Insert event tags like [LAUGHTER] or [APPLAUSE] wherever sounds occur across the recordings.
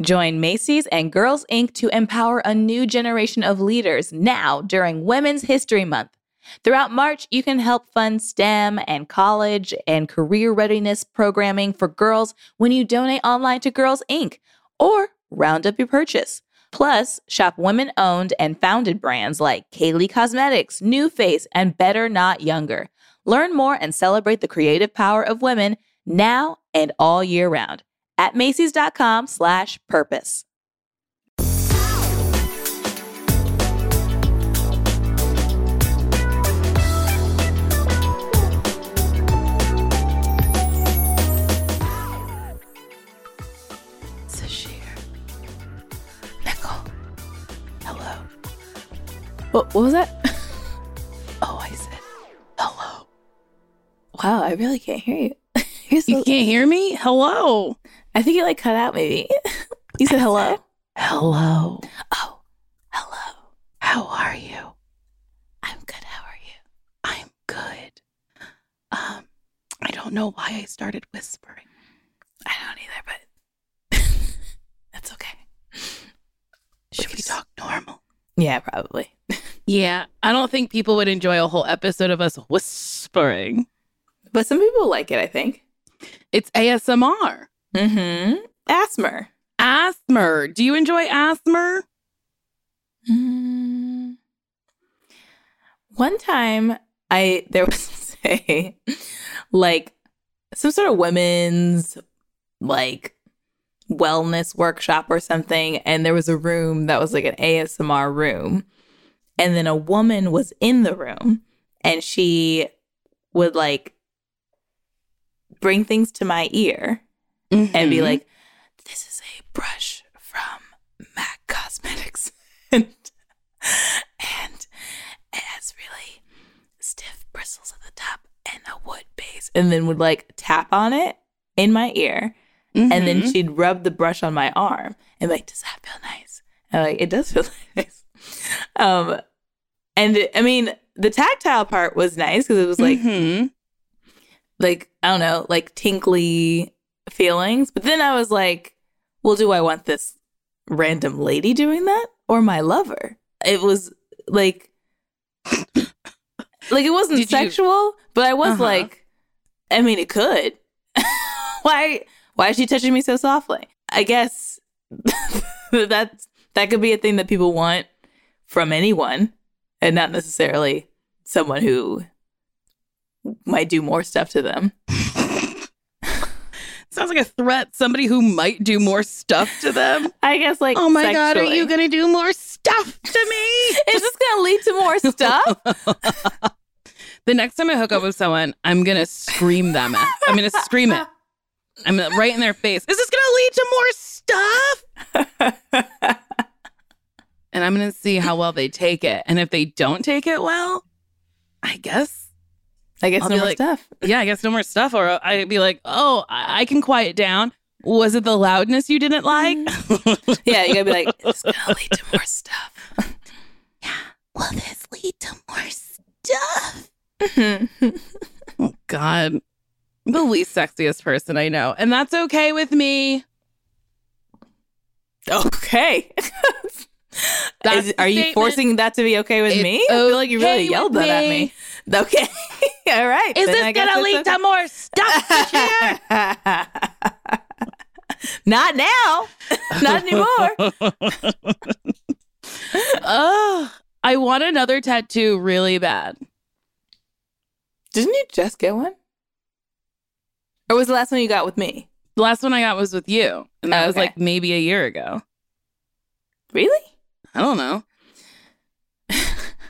Join Macy's and Girls Inc. to empower a new generation of leaders now during Women's History Month. Throughout March, you can help fund STEM and college and career readiness programming for girls when you donate online to Girls Inc. or round up your purchase. Plus, shop women owned and founded brands like Kaylee Cosmetics, New Face, and Better Not Younger. Learn more and celebrate the creative power of women now and all year round at Macy's.com slash purpose. What, what was that? [LAUGHS] oh, I said hello. Wow, I really can't hear you. [LAUGHS] You're so- You can't hear me? Hello. I think it like cut out maybe. [LAUGHS] you said hello? Hello. Oh, hello. How are you? I'm good. How are you? I'm good. Um, I don't know why I started whispering. I don't either, but [LAUGHS] that's okay. Should we talk normal? Yeah, probably. [LAUGHS] Yeah, I don't think people would enjoy a whole episode of us whispering. But some people like it, I think. It's ASMR. Mm-hmm. Asthma. Asthma. Do you enjoy asthma? Mm. One time I there was [LAUGHS] a like some sort of women's like wellness workshop or something and there was a room that was like an ASMR room and then a woman was in the room and she would like bring things to my ear and be Mhm. like, "This is a brush from MAC Cosmetics, [LAUGHS] and and it has really stiff bristles at the top and a wood base," and then would like tap on it in my ear, and then Mhm. she'd rub the brush on my arm and be like, "Does that feel nice?" And I'm like, "It does feel [LAUGHS] nice." Um, and it- I mean, the tactile part was nice because it was like Mhm. like I don't know, like tinkly feelings. But then I was like, well, do I want this random lady doing that or my lover? It was like like it wasn't Did you- sexual, but I was Uh-huh. like I mean it could. [LAUGHS] why why is she touching me so softly? I guess [LAUGHS] that's that could be a thing that people want from anyone and not necessarily someone who might do more stuff to them. [LAUGHS] Sounds like a threat. Somebody who might do more stuff to them. [LAUGHS] I guess like oh my god, are you gonna do more stuff to me? [LAUGHS] Is this gonna lead to more stuff? [LAUGHS] the next time I hook up with someone, I'm gonna scream them. At, I'm gonna scream it. I'm gonna- right in their face. Is this gonna lead to more stuff? And I'm gonna see how well they take it. And if they don't take it well, I guess, I guess I'll no more like- stuff. [LAUGHS] yeah, I guess no more stuff. Or I'd be like, oh, I, I can quiet down. Was it the loudness you didn't like? Mm-hmm. [LAUGHS] Yeah, you gotta be like, it's gonna lead to more stuff. [LAUGHS] Yeah, will this lead to more stuff? Mm-hmm. Oh God. The least sexiest person I know. And that's okay with me. okay. Is- are you statement. forcing that to be okay with It's me? I feel like you really okay yelled that at me. [LAUGHS] Okay. [LAUGHS] All right. Is this gonna it's lead to more stuff? [LAUGHS] Not now. Not anymore. oh, I want another tattoo really bad. Didn't you just get one? Or was the last one you got with me? The last one I got was with you. And that was like maybe a year ago. Really? I don't know.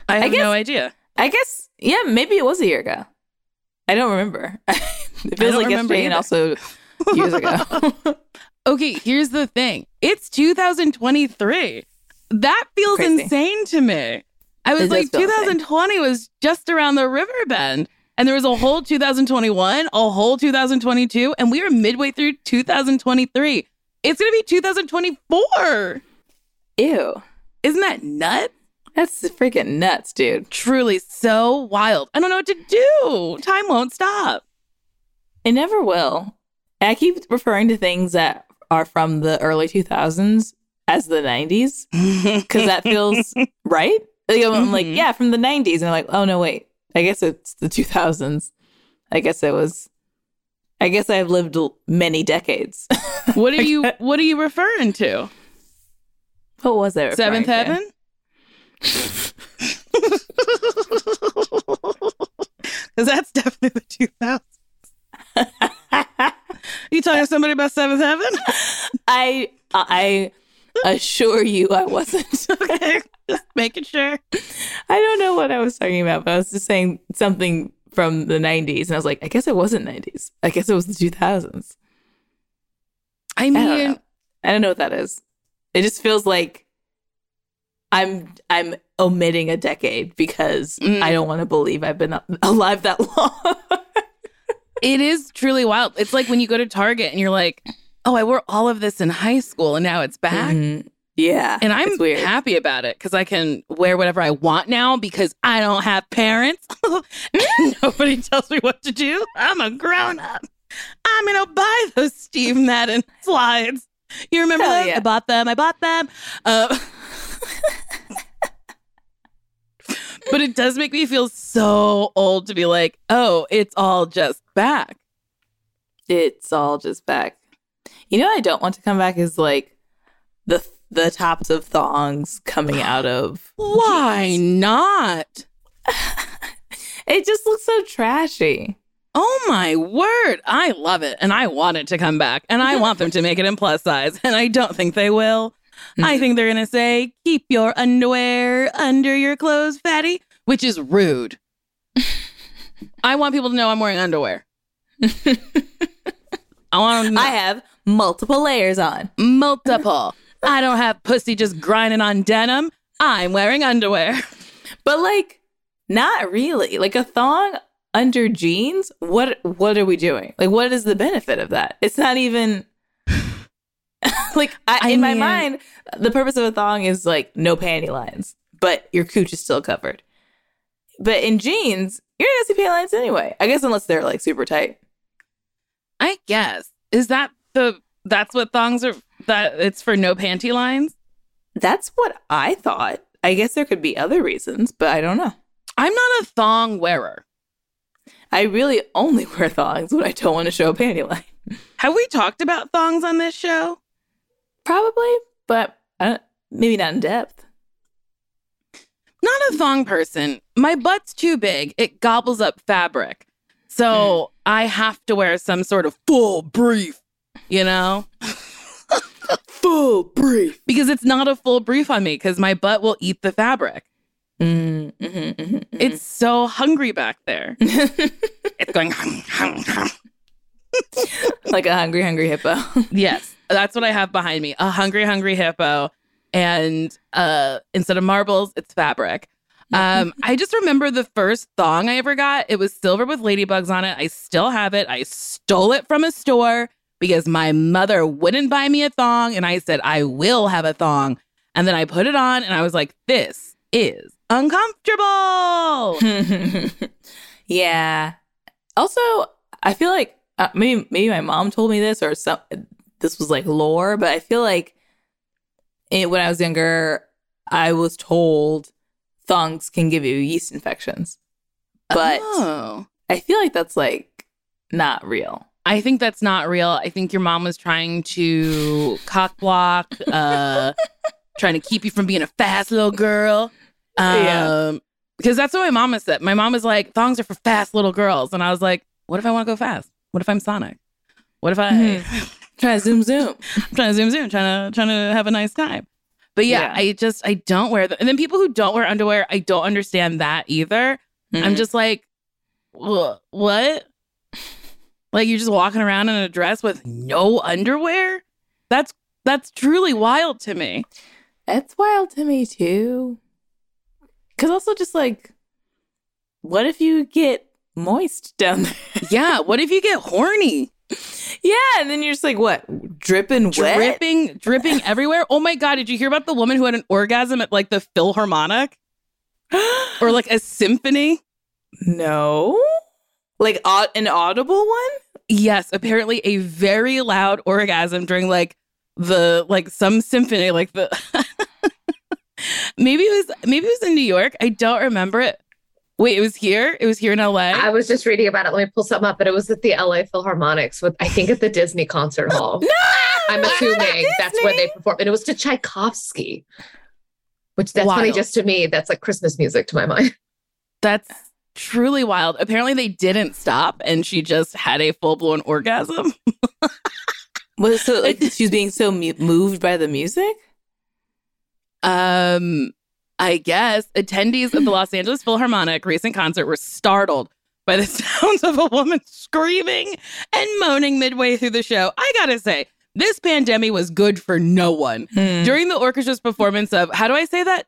I have guess- no idea. I guess, yeah, maybe it was a year ago. I don't remember. [LAUGHS] it feels like yesterday and also years ago. [LAUGHS] Okay, here's the thing. It's 2023. That feels Crazy. insane to me. I was It like, feel insane. 2020 was just around the river bend. And there was a whole 2021, a whole 2022, and we are midway through 2023. It's going to be 2024. Ew. Isn't that nuts? That's freaking nuts, dude. Truly so wild. I don't know what to do. Time won't stop. It never will. I keep referring to things that are from the early 2000s as the 90s because that feels [LAUGHS] right. Like, I'm like, Mhm. yeah, from the 90s. And I'm like, oh, no, wait. I guess it's the 2000s. I guess it was, I guess I've lived many decades. what are [LAUGHS] you what are you referring to? What was it? Seventh Heaven? [LAUGHS] Because that's definitely the 2000s. [LAUGHS] you talking to somebody about Seventh Heaven? [LAUGHS] I, I assure you I wasn't. okay, just making sure. I don't know what I was talking about, but I was just saying something from the 90s. And I was like, I guess it wasn't 90s. I guess it was the 2000s. I I don't mean, know. I don't know what that is. It just feels like I'm I'm omitting a decade because Mm. I don't want to believe I've been alive that [LAUGHS] long. it is truly wild. It's like when you go to Target and you're like, oh, I wore all of this in high school and now it's back. Mhm. Yeah, And I'm happy about it because I can wear whatever I want now because I don't have parents. [LAUGHS] Nobody tells me what to do. I'm a grown up. I'm going to buy those Steve Madden slides. You remember Hell those? yeah. I bought them. I bought them. Uh, [LAUGHS] but it does make me feel so old to be like, oh, it's all just back. It's all just back. You know, what I don't want to come back is like the the tops of thongs coming [GASPS] out of. Why not? [LAUGHS] It just looks so trashy. Oh my word. I love it. And I want it to come back. And I want them to make it in plus size. And I don't think they will. Mm-hmm. I think they're going to say, keep your underwear under your clothes, fatty, which is rude. [LAUGHS] I want people to know I'm wearing underwear. [LAUGHS] I want them to I have multiple layers on. multiple. I don't have pussy just grinding on denim. I'm wearing underwear. But like not really. Like a thong under jeans, what what are we doing? Like what is the benefit of that? It's not even [LAUGHS] like I, I in my mind, the purpose of a thong is like no panty lines, but your cooch is still covered. But in jeans, you're not gonna see panty lines anyway. I guess unless they're like super tight. I guess. Is that the that's what thongs are that it's for no panty lines? That's what I thought. I guess there could be other reasons, but I don't know. I'm not a thong wearer. I really only wear thongs when I don't want to show a panty line. Have we talked about thongs on this show? Probably, but I maybe not in depth. Not a thong person. My butt's too big. It gobbles up fabric. So hmm. I have to wear some sort of full brief, you know? [LAUGHS] full brief. Because it's not a full brief on me because my butt will eat the fabric. Mm, mhm, mhm, mhm. It's so hungry back there. [LAUGHS] it's going, hum, hum, hum. like a hungry, hungry hippo. [LAUGHS] Yes, that's what I have behind me. A hungry, hungry hippo. And uh instead of marbles, it's fabric. [LAUGHS] Um, I just remember the first thong I ever got. It was silver with ladybugs on it. I still have it. I stole it from a store because my mother wouldn't buy me a thong. And I said, I will have a thong. And then I put it on and I was like, this is uncomfortable. [LAUGHS] yeah. Also, I feel like uh, maybe maybe my mom told me this or some. This was like lore, but I feel like it, when I was younger, I was told thongs can give you yeast infections, but oh. I feel like that's like not real. I think that's not real. I think your mom was trying to cock block, uh, [LAUGHS] trying to keep you from being a fast little girl. Um, Yeah. Because that's what my mama said. My mom was like, thongs are for fast little girls. And I was like, what if I want to go fast? What if I'm Sonic? What if I, Mhm. [LAUGHS] Try to zoom zoom. I'm trying to zoom zoom, trying to, trying to have a nice time. But yeah, Yeah. I just, I don't wear them. And then people who don't wear underwear, I don't understand that either. I'm Mhm. just like, what? Like you're just walking around in a dress with no underwear? That's that's truly wild to me. It's wild to me too. Cause also just like, what if you get moist down there? [LAUGHS] Yeah, what if you get horny? yeah, and then you're just like, what, dripping wet? Dripping, dripping [LAUGHS] everywhere. Oh my god, did you hear about the woman who had an orgasm at like the Philharmonic? or like a symphony? No, like au- an audible one. Yes, apparently a very loud orgasm during like the like some symphony, like the [LAUGHS] maybe it was maybe it was in New York. I don't remember it. Wait, it was here. It was here in LA. I was just reading about it. Let me pull something up, but it was at the LA Philharmonics with I think at the Disney concert [LAUGHS] hall. No, I'm assuming that's where they Disney. performed. And it was to Tchaikovsky. Which that's funny just to me. That's like Christmas music to my mind. [LAUGHS] That's truly wild. Apparently they didn't stop, and she just had a full blown orgasm. [LAUGHS] Was so like she was being so mu- moved by the music? Um, I guess attendees of the Los Angeles Philharmonic recent concert were startled by the [LAUGHS] sounds of a woman screaming and moaning midway through the show. I gotta say, this pandemic was good for no one. Hmm. During the orchestra's performance of, how do I say that?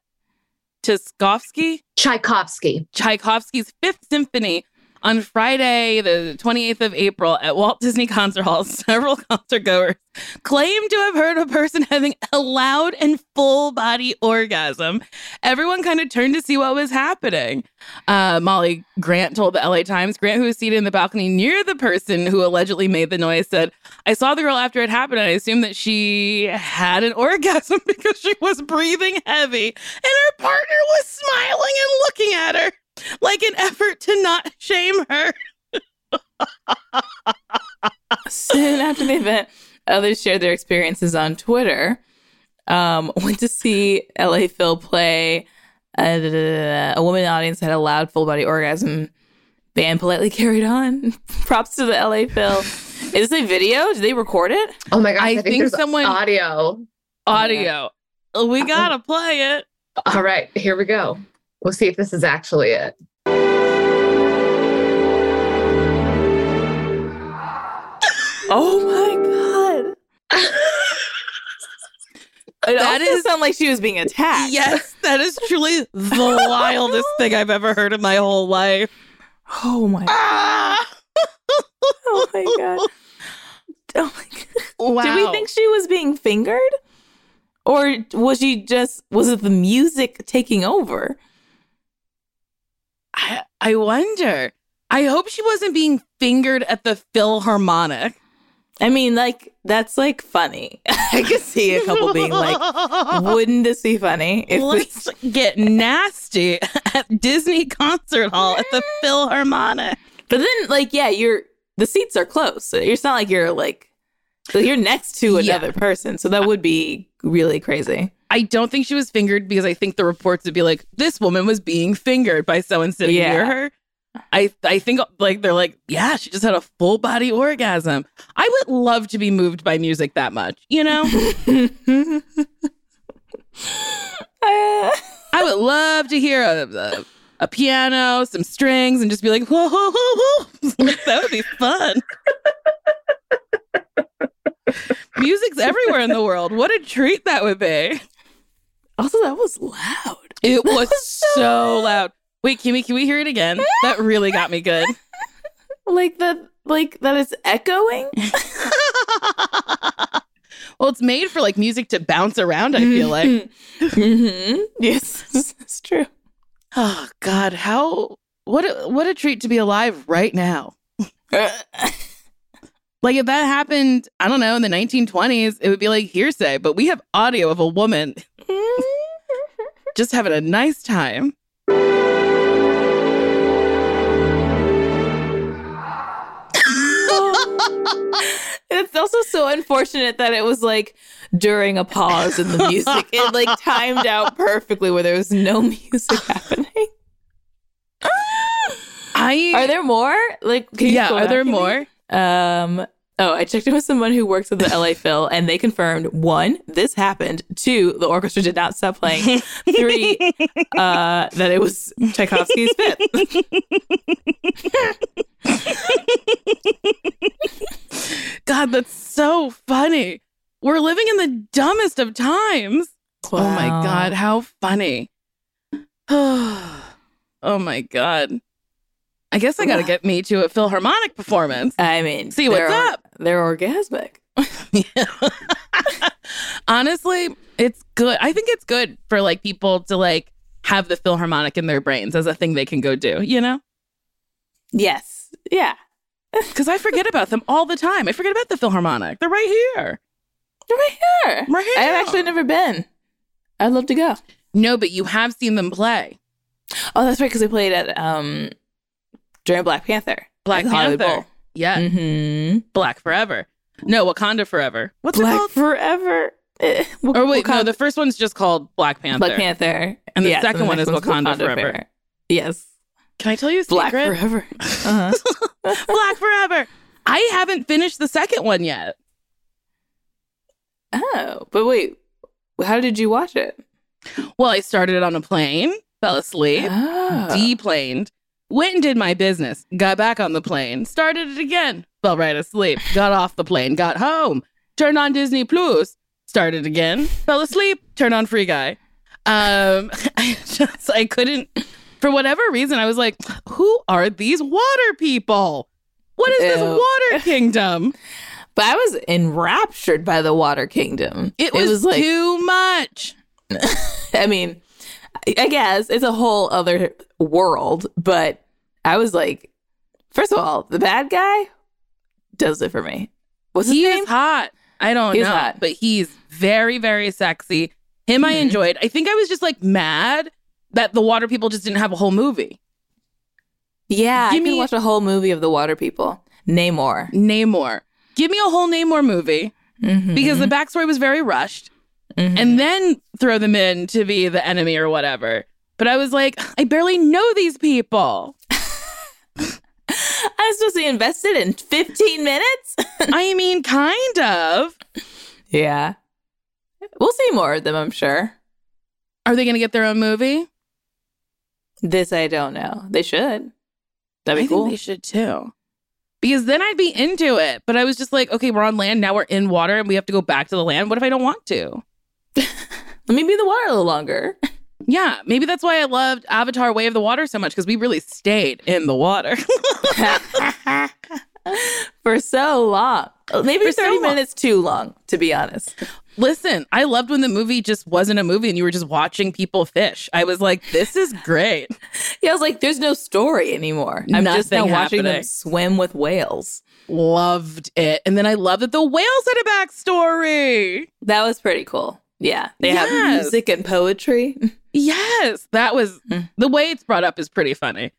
Tchaikovsky? Tchaikovsky. Tchaikovsky's Fifth Symphony on Friday, the 28th of April at Walt Disney Concert Hall. [LAUGHS] Several concert goers claimed to have heard a person having a loud and full body orgasm. Everyone kind of turned to see what was happening. Uh, Molly Grant told the LA Times. Grant, who was seated in the balcony near the person who allegedly made the noise, said, I saw the girl after it happened and I assumed that she had an [LAUGHS] orgasm because she was breathing heavy and her partner was smiling and looking at her like an effort to not shame her. Soon after the event, others shared their experiences on Twitter. Um, went to see LA Phil play. Uh, da, da, da, da. a woman in the audience had a loud full body orgasm. Band politely carried on. [LAUGHS] Props to the LA Phil. Is this a video? Did they record it? Oh my gosh. I I, think, think someone- audio. Audio. We gotta play it. All right, here we go. We'll see if this is actually it. Oh my god! [LAUGHS] It That also is- sound like she was being attacked. Yes, that is truly the [LAUGHS] wildest thing I've ever heard in my whole life. Oh my. Ah! Oh my god. Oh my god. Wow. Did we think she was being fingered? Or was she just was it the music taking over? I, I wonder. I hope she wasn't being fingered at the Philharmonic. I mean, like that's like funny. [LAUGHS] I could see a couple being like, "Wouldn't this be funny?" If Let's get nasty at Disney Concert Hall at the Philharmonic. but then, like, yeah, you're the seats are close. It's not like you're like so you're next to Yeah. another person. So that would be really crazy. I don't think she was fingered because I think the reports would be like, this woman was being fingered by someone sitting Yeah. near her. I I think like they're like, yeah, she just had a full body orgasm. I would love to be moved by music that much, you know? [LAUGHS] I would love to hear a, a, a piano, some strings, and just be like, whoa, whoa, whoa, whoa. that would be fun. [LAUGHS] Music's everywhere in the world. What a treat that would be. also, that was loud. It was so loud. Wait, can we can we hear it again? That really got me good. Like that, like that is echoing. [LAUGHS] [LAUGHS] well, it's made for like music to bounce around, I feel like. Mm-hmm. Yes, [LAUGHS] it's true. Oh God, how what a what a treat to be alive right now. Like if that happened, I don't know, in the 1920s, it would be like hearsay, but we have audio of a woman [LAUGHS] just having a nice time. [LAUGHS] It's also so unfortunate that it was like during a pause in the music. It like [LAUGHS] timed out perfectly where there was no music happening. I Are there more? Like, can you yeah, are there more? Um. Oh, I checked in with someone who works at the LA Phil, and they confirmed one, this happened. Two, the orchestra did not stop playing. [LAUGHS] Three, uh, that it was Tchaikovsky's fifth. [LAUGHS] God, that's so funny. we're living in the dumbest of times. Oh my God, how funny. [SIGHS] oh my God. I guess I got to get me to a Philharmonic performance. I mean, See what's they're, up. They're orgasmic. [LAUGHS] Honestly, it's good. I think it's good for like people to like have the Philharmonic in their brains as a thing they can go do, you know? Yes. Yeah. [LAUGHS] Because I forget about them all the time. I forget about the Philharmonic. They're right here. They're right here. Right here. I've actually never been. I'd love to go. No, but you have seen them play. Oh, that's right, because they played at um during Black Panther. Black At the Hollywood Panther. Bowl. Yeah. Mm-hmm. Black Forever. No, Wakanda Forever. What's it Black called? Forever. Eh, Wak- Or wait, no, the first one's just called Black Panther. Black Panther. And the Yes, second one is one's Wakanda Forever. Yes. Can I tell you a Black secret? Forever. Uh-huh. [LAUGHS] Black Forever. I haven't finished the second one yet. oh, but wait, how did you watch it? Well, I started it on a plane, fell asleep, Oh. deplaned, went and did my business, got back on the plane, started it again, fell right asleep, got off the plane, got home, turned on Disney Plus, started again, fell asleep, turned on Free Guy. Um, [LAUGHS] I just I couldn't for whatever reason I was like, who are these water people? What is this water kingdom? [LAUGHS] But I was enraptured by the Water Kingdom. It was, like, too much. [LAUGHS] I mean, I guess it's a whole other world, but I was like, first of all, the bad guy does it for me. What's his he name? is hot. I don't He's know, hot. but he's very, very sexy. Him, I Mhm. enjoyed. I think I was just like mad that the water people just didn't have a whole movie. Yeah, I Give could me- watch a whole movie of the Water People. Namor. Namor, give me a whole Namor movie Mhm. because the backstory was very rushed, Mhm. and then throw them in to be the enemy or whatever. But I was like, I barely know these people. [LAUGHS] I was supposed to be invested in 15 minutes? [LAUGHS] I mean, kind of. yeah. We'll see more of them, I'm sure. Are they going to get their own movie? This I don't know. They should. That'd I be cool. think they should too. Because then I'd be into it. But I was just like, okay, we're on land. Now we're in water and we have to go back to the land. What if I don't want to? [LAUGHS] Let me be in the water a little longer. Yeah, maybe that's why I loved Avatar Way of the Water so much because we really stayed in the water. [LAUGHS] For so long. Maybe For so 30 long. minutes too long, to be honest. Listen, I loved when the movie just wasn't a movie and you were just watching people fish. I was like, this is great. [LAUGHS] Yeah, I was like, there's no story anymore. I'm just now Nothing watching them swim with whales. Loved it. And then I love that the whales had a backstory. That was pretty cool. Yeah. They have music and poetry. [LAUGHS] Yes, that was Mm. the way it's brought up is pretty funny.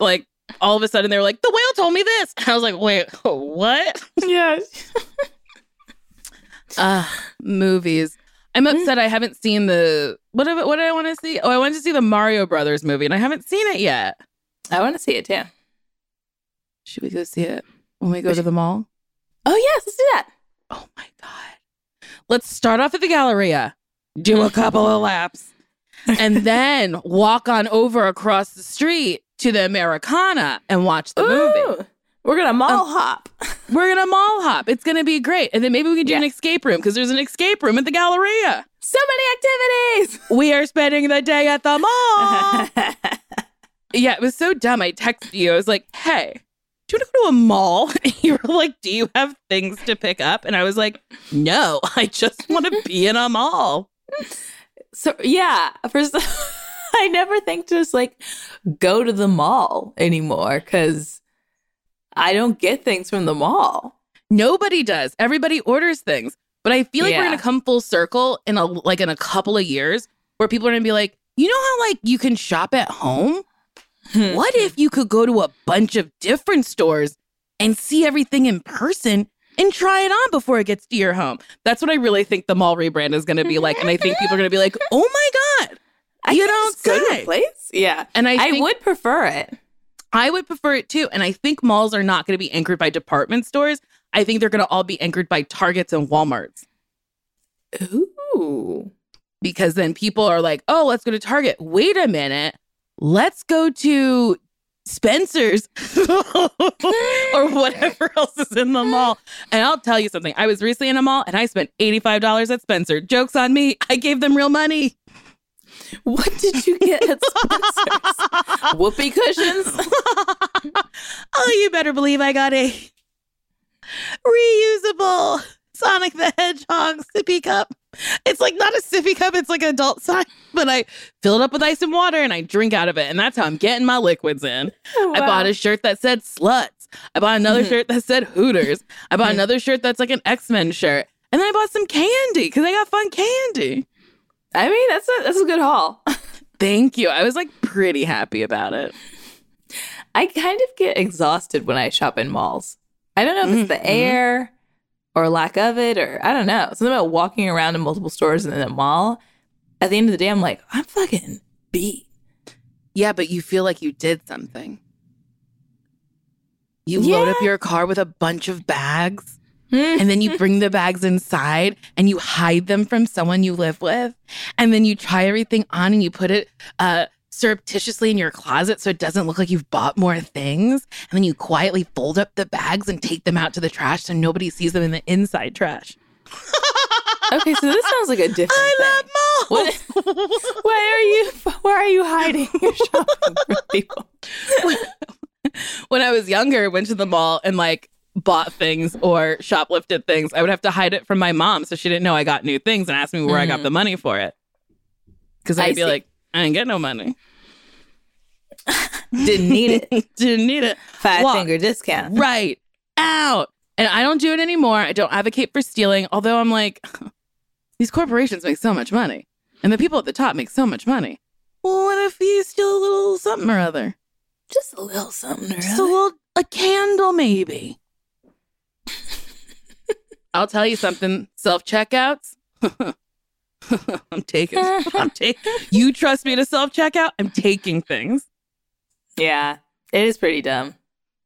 Like all of a sudden they were like, the whale told me this. [LAUGHS] I was like, wait, [LAUGHS] what? Yeah. Uh, movies. I'm upset I haven't seen the what did, what did I want to see? Oh, I wanted to see the Mario Brothers movie and I haven't seen it yet. I want to see it too. Should we go see it when we go to the mall? Oh, yes. Let's do that. Oh my god. Let's start off at the Galleria, do a couple of laps, and [LAUGHS] then walk on over across the street to the Americana and watch the movie. We're going to mall um, hop. [LAUGHS] We're gonna mall hop. It's gonna be great. And then maybe we can do an escape room because there's an escape room at the Galleria. So many activities. We are spending the day at the mall. [LAUGHS] yeah, it was so dumb. I texted you. I was like, hey, do you want to go to a mall? [LAUGHS] And you were like, do you have things to pick up? And I was like, no, [LAUGHS] I just want to be in a mall. So yeah, first [LAUGHS] I never think to just like go to the mall anymore because I don't get things from the mall. Nobody does. Everybody orders things. But I feel like we're gonna come full circle in a like in a couple of years where people are gonna be like, you know how like you can shop at home? Hmm. What if you could go to a bunch of different stores and see everything in person and try it on before it gets to your home? That's what I really think the mall rebrand is going to be like. And I think people are going to be like, oh my God. I You don't go to a place? Yeah. And I, I, think, would prefer it. I would prefer it too. And I think malls are not going to be anchored by department stores. I think they're going to all be anchored by Targets and Walmarts Ooh. because then people are like, oh, let's go to Target. Wait a minute. Let's go to Spencer's [LAUGHS] or whatever else is in the mall. And I'll tell you something. I was recently in a mall and I spent $85 at Spencer. Joke's on me. I gave them real money. What did you get at Spencer's? [LAUGHS] Whoopee cushions? [LAUGHS] oh, you better believe I got a reusable Sonic the Hedgehog sippy cup. It's like not a sippy cup, it's like an adult size, but I fill it up with ice and water and I drink out of it. And that's how I'm getting my liquids in. I bought a shirt that said sluts. I bought another Mhm. shirt that said Hooters. I bought Mhm. another shirt that's like an X Men shirt. And then I bought some candy because I got fun candy. I mean, that's a that's a good haul. [LAUGHS] Thank you. I was like pretty happy about it. I kind of get exhausted when I shop in malls. I don't know if it's the Mhm. air or lack of it, or I don't know. Something about walking around in multiple stores and in a mall. At the end of the day, I'm like, I'm fucking beat. Yeah, but you feel like you did something. You load up your car with a bunch of bags Mm. and then you [LAUGHS] bring the bags inside and you hide them from someone you live with. And then you try everything on and you put it uh, surreptitiously in your closet so it doesn't look like you've bought more things. And then you quietly fold up the bags and take them out to the trash so nobody sees them in the inside trash. [LAUGHS] okay, so this sounds like a different. I thing. love malls. What- Why are you? Why are you hiding your [LAUGHS] shopping from people? when I was younger, I went to the mall and like bought things or shoplifted things. I would have to hide it from my mom so she didn't know I got new things and ask me where I got Mhm. the money for it. Because I I'd be see. like, I didn't get no money. [LAUGHS] Didn't need it. [LAUGHS] Didn't need it. Five Walk. finger discount. Right out. And I don't do it anymore. I don't advocate for stealing, although I'm like, [LAUGHS] these corporations make so much money. And the people at the top make so much money. Well, what if you steal a little something or other? Just a little something. Or Just a little, a candle, maybe. I'll tell you something. Self checkouts. I'm taking. I'm taking. You trust me to self checkout? I'm taking things. Yeah, it is pretty dumb.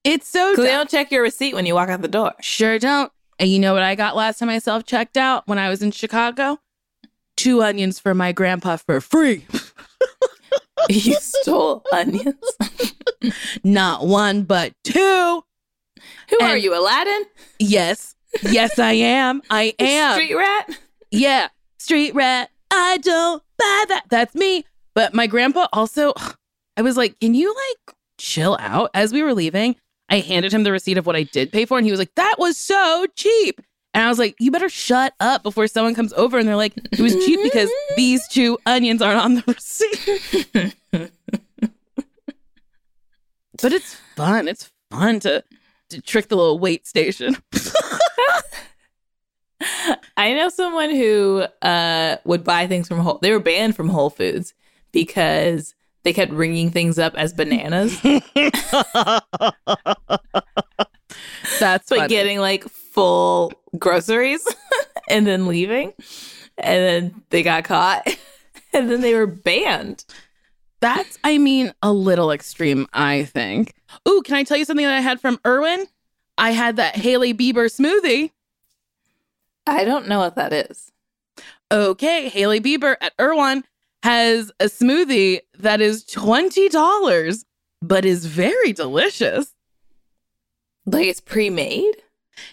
It's so. Because they don't check your receipt when you walk out the door. Sure don't. And you know what I got last time I self checked out when I was in Chicago? Two onions for my grandpa for free. [LAUGHS] [LAUGHS] you stole onions. Not one, but two. Who are you, Aladdin? Yes. Yes, I am. I [LAUGHS] am. Street rat? Yeah, street rat. I don't buy that. That's me. But my grandpa also, I was like, can you like chill out? As we were leaving, I handed him the receipt of what I did pay for, and he was like, that was so cheap. And I was like, you better shut up before someone comes over and they're like, it was cheap because [LAUGHS] these two onions aren't on the receipt. [LAUGHS] but it's fun. It's fun to, to trick the little wait station. [LAUGHS] I know someone who uh, would buy things from Whole. They were banned from Whole Foods because they kept ringing things up as bananas, [LAUGHS] That's but funny. getting like full groceries [LAUGHS] and then leaving, and then they got caught, [LAUGHS] and then they were banned. That's, I mean, a little extreme, I think. Ooh, can I tell you something that I had from Erewhon? I had that Hailey Bieber smoothie. I don't know what that is. Okay, Hailey Bieber at Erewhon has a smoothie that is $20, but is very delicious. Like it's pre-made.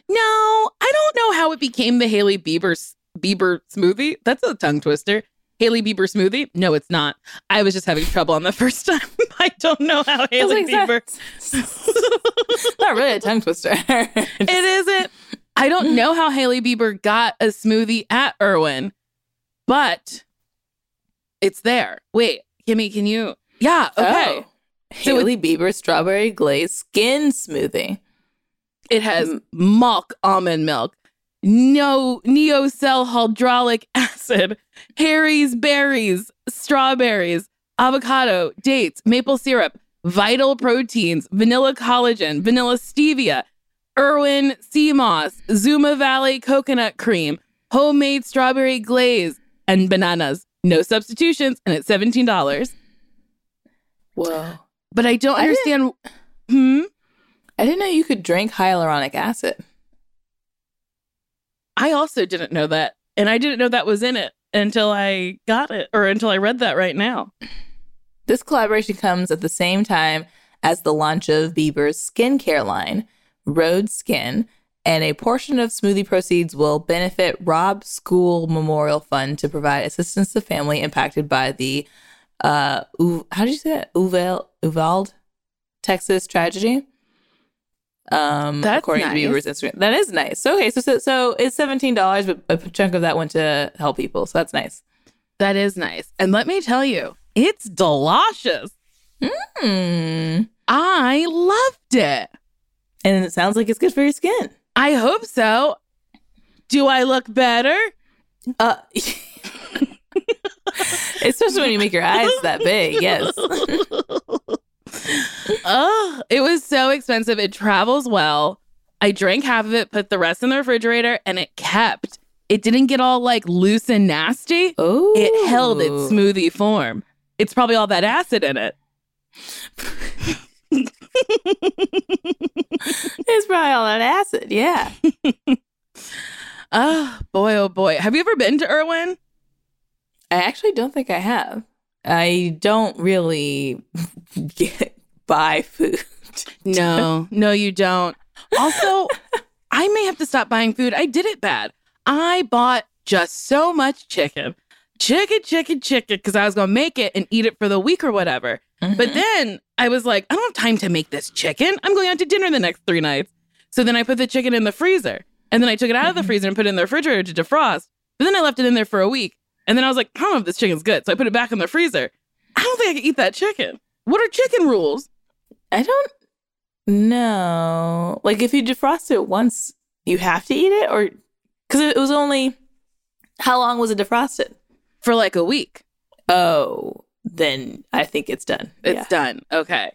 No, I don't know how it became the Hailey Bieber Bieber smoothie. That's a tongue twister. Hailey Bieber smoothie? No, it's not. I was just having trouble on the [LAUGHS] first time. I don't know how Hailey like, Bieber. [LAUGHS] Not really a tongue twister. [LAUGHS] It isn't. I don't know how Hailey Bieber got a smoothie at Erewhon, but it's there. Wait, Kimmy, can you? Yeah, oh, okay. Oh. Hailey Bieber strawberry glaze skin smoothie. It has mm. mock almond milk, no neocell hydraulic [LAUGHS] acid, Harry's berries, strawberries, avocado, dates, maple syrup, vital proteins, vanilla collagen, vanilla stevia, Erewhon sea moss, Zuma Valley coconut cream, homemade strawberry glaze, and bananas. No substitutions, and it's seventeen dollars. Whoa. But I don't I understand. Hmm. I didn't know you could drink hyaluronic acid. I also didn't know that. And I didn't know that was in it until I got it or until I read that right now. This collaboration comes at the same time as the launch of Bieber's skincare line, Rhode Skin, and a portion of smoothie proceeds will benefit Robb School Memorial Fund to provide assistance to family impacted by the uh U- how do you say that Uval Uvalde Texas tragedy. Um, That's according nice. to Bieber's Instagram, that is nice. So okay, so so, so it's seventeen dollars, but a chunk of that went to help people, so that's nice. That is nice. And let me tell you, it's delicious. Hmm. I loved it. And it sounds like it's good for your skin. I hope so. Do I look better? Uh, [LAUGHS] especially when you make your eyes that big. Yes. [LAUGHS] Oh, it was so expensive. It travels well. I drank half of it, put the rest in the refrigerator, and it kept. It didn't get all like loose and nasty. Oh, It held its smoothie form. It's probably all that acid in it. [LAUGHS] It's probably all that acid. Yeah. Oh, [LAUGHS] boy, oh boy. Have you ever been to Erewhon? I actually don't think I have. I don't really get buy food. [LAUGHS] No, no, you don't. Also, I may have to stop buying food. I did it bad. I bought just so much chicken, chicken, chicken, chicken, because I was going to make it and eat it for the week or whatever. But mm-hmm. then I was like, I don't have time to make this chicken. I'm going out to dinner the next three nights. So then I put the chicken in the freezer. And then I took it out of the mm-hmm. freezer and put it in the refrigerator to defrost. But then I left it in there for a week. And then I was like, I don't know if this chicken's good. So I put it back in the freezer. I don't think I can eat that chicken. What are chicken rules? I don't know. Like if you defrost it once, you have to eat it, or because it was only how long was it defrosted? For like a week. Oh, then I think it's done. It's yeah, done. Okay.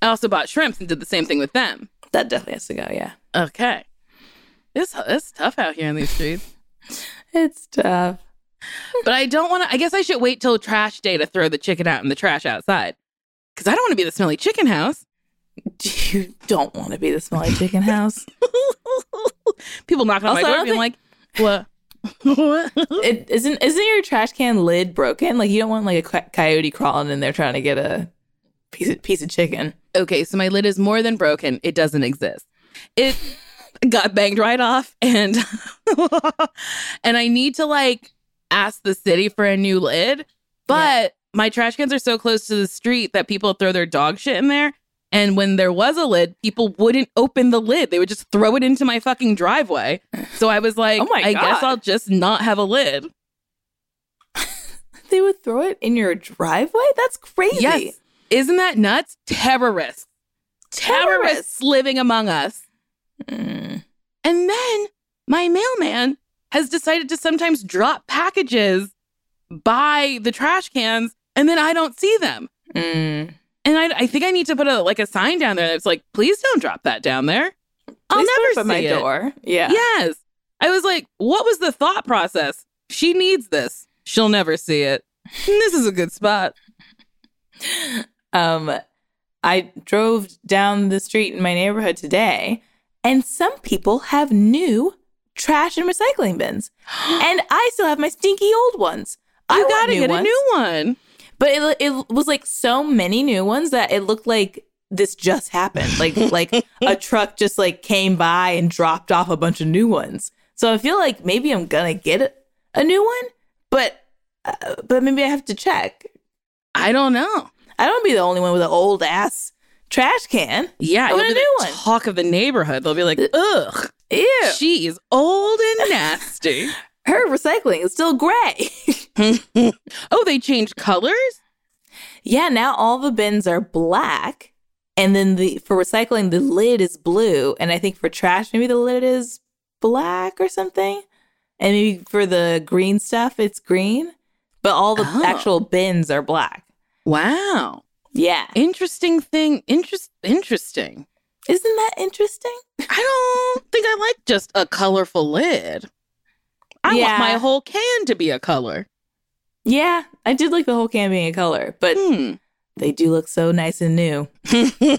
I also bought shrimps and did the same thing with them. that definitely has to go. Yeah, Okay. It's, it's tough out here in these streets. [LAUGHS] it's tough. [LAUGHS] but I don't want to. I guess I should wait till trash day to throw the chicken out in the trash outside. Because I don't want to be the smelly chicken house. [LAUGHS] You don't want to be the smelly chicken house. People knocking on Also, my door being like, what? It [LAUGHS] isn't. Isn't your trash can lid broken? Like you don't want like a coyote crawling in there trying to get a piece of, piece of chicken. okay, so my lid is more than broken. It doesn't exist. It got banged right off and [LAUGHS] and I need to like ask the city for a new lid, but my trash cans are so close to the street that people throw their dog shit in there. And when there was a lid, people wouldn't open the lid. They would just throw it into my fucking driveway. So I was like, [LAUGHS] Oh my I guess I'll just not have a lid. They would throw it in your driveway. That's crazy. Yes. Isn't that nuts? Terrorists. Terrorists living among us. Mm. And then my mailman has decided to sometimes drop packages by the trash cans and then I don't see them. Mm. And I, I think I need to put a like a sign down there that's like, please don't drop that down there. I'll Please never it my it. door. Yeah. Yes. I was like, what was the thought process? She needs this. She'll never see it. [LAUGHS] This is a good spot. Um, I drove down the street in my neighborhood today, and some people have new trash and recycling bins, [GASPS] and I still have my stinky old ones. I You want gotta get ones, a new one. But it it was like so many new ones that it looked like this just happened. Like [LAUGHS] like a truck just like came by and dropped off a bunch of new ones. So I feel like maybe I'm gonna get a, new one, but uh, but maybe I have to check. I don't know. I don't be the only one with an old ass trash can. Yeah, I you'll want be a new the one. talk of the neighborhood. They'll be like, ugh, Ew. she's old and nasty. Her recycling is still gray. [LAUGHS] [LAUGHS] oh, they changed colors? yeah, now all the bins are black. And then the for recycling the lid is blue. And I think for trash, maybe the lid is black or something. And maybe for the green stuff, it's green. But all the Oh. actual bins are black. Wow. Yeah. Interesting thing. Interest interesting. Isn't that interesting? I don't think I like just a colorful lid. I Yeah. want my whole can to be a color. Yeah, I did like the whole can being a color, but Hmm. they do look so nice and new. [LAUGHS]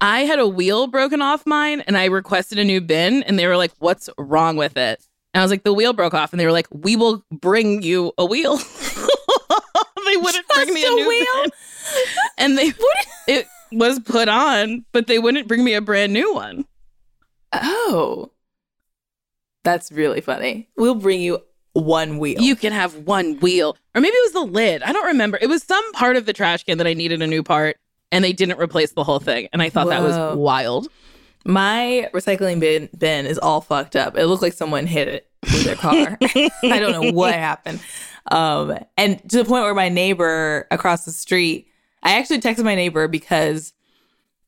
I had a wheel broken off mine and I requested a new bin and they were like, What's wrong with it? And I was like, The wheel broke off. And they were like, We will bring you a wheel. [LAUGHS] they wouldn't bring me a, a new wheel? bin. And they [LAUGHS] it was put on, but they wouldn't bring me a brand new one. Oh. That's really funny. We'll bring you one wheel. You can have one wheel. Or maybe it was the lid. I don't remember. It was some part of the trash can that I needed a new part and they didn't replace the whole thing. And I thought that was wild. My recycling bin bin is all fucked up. It looked like someone hit it with their car. [LAUGHS] I don't know what happened. Um, and to the point where my neighbor across the street, I actually texted my neighbor because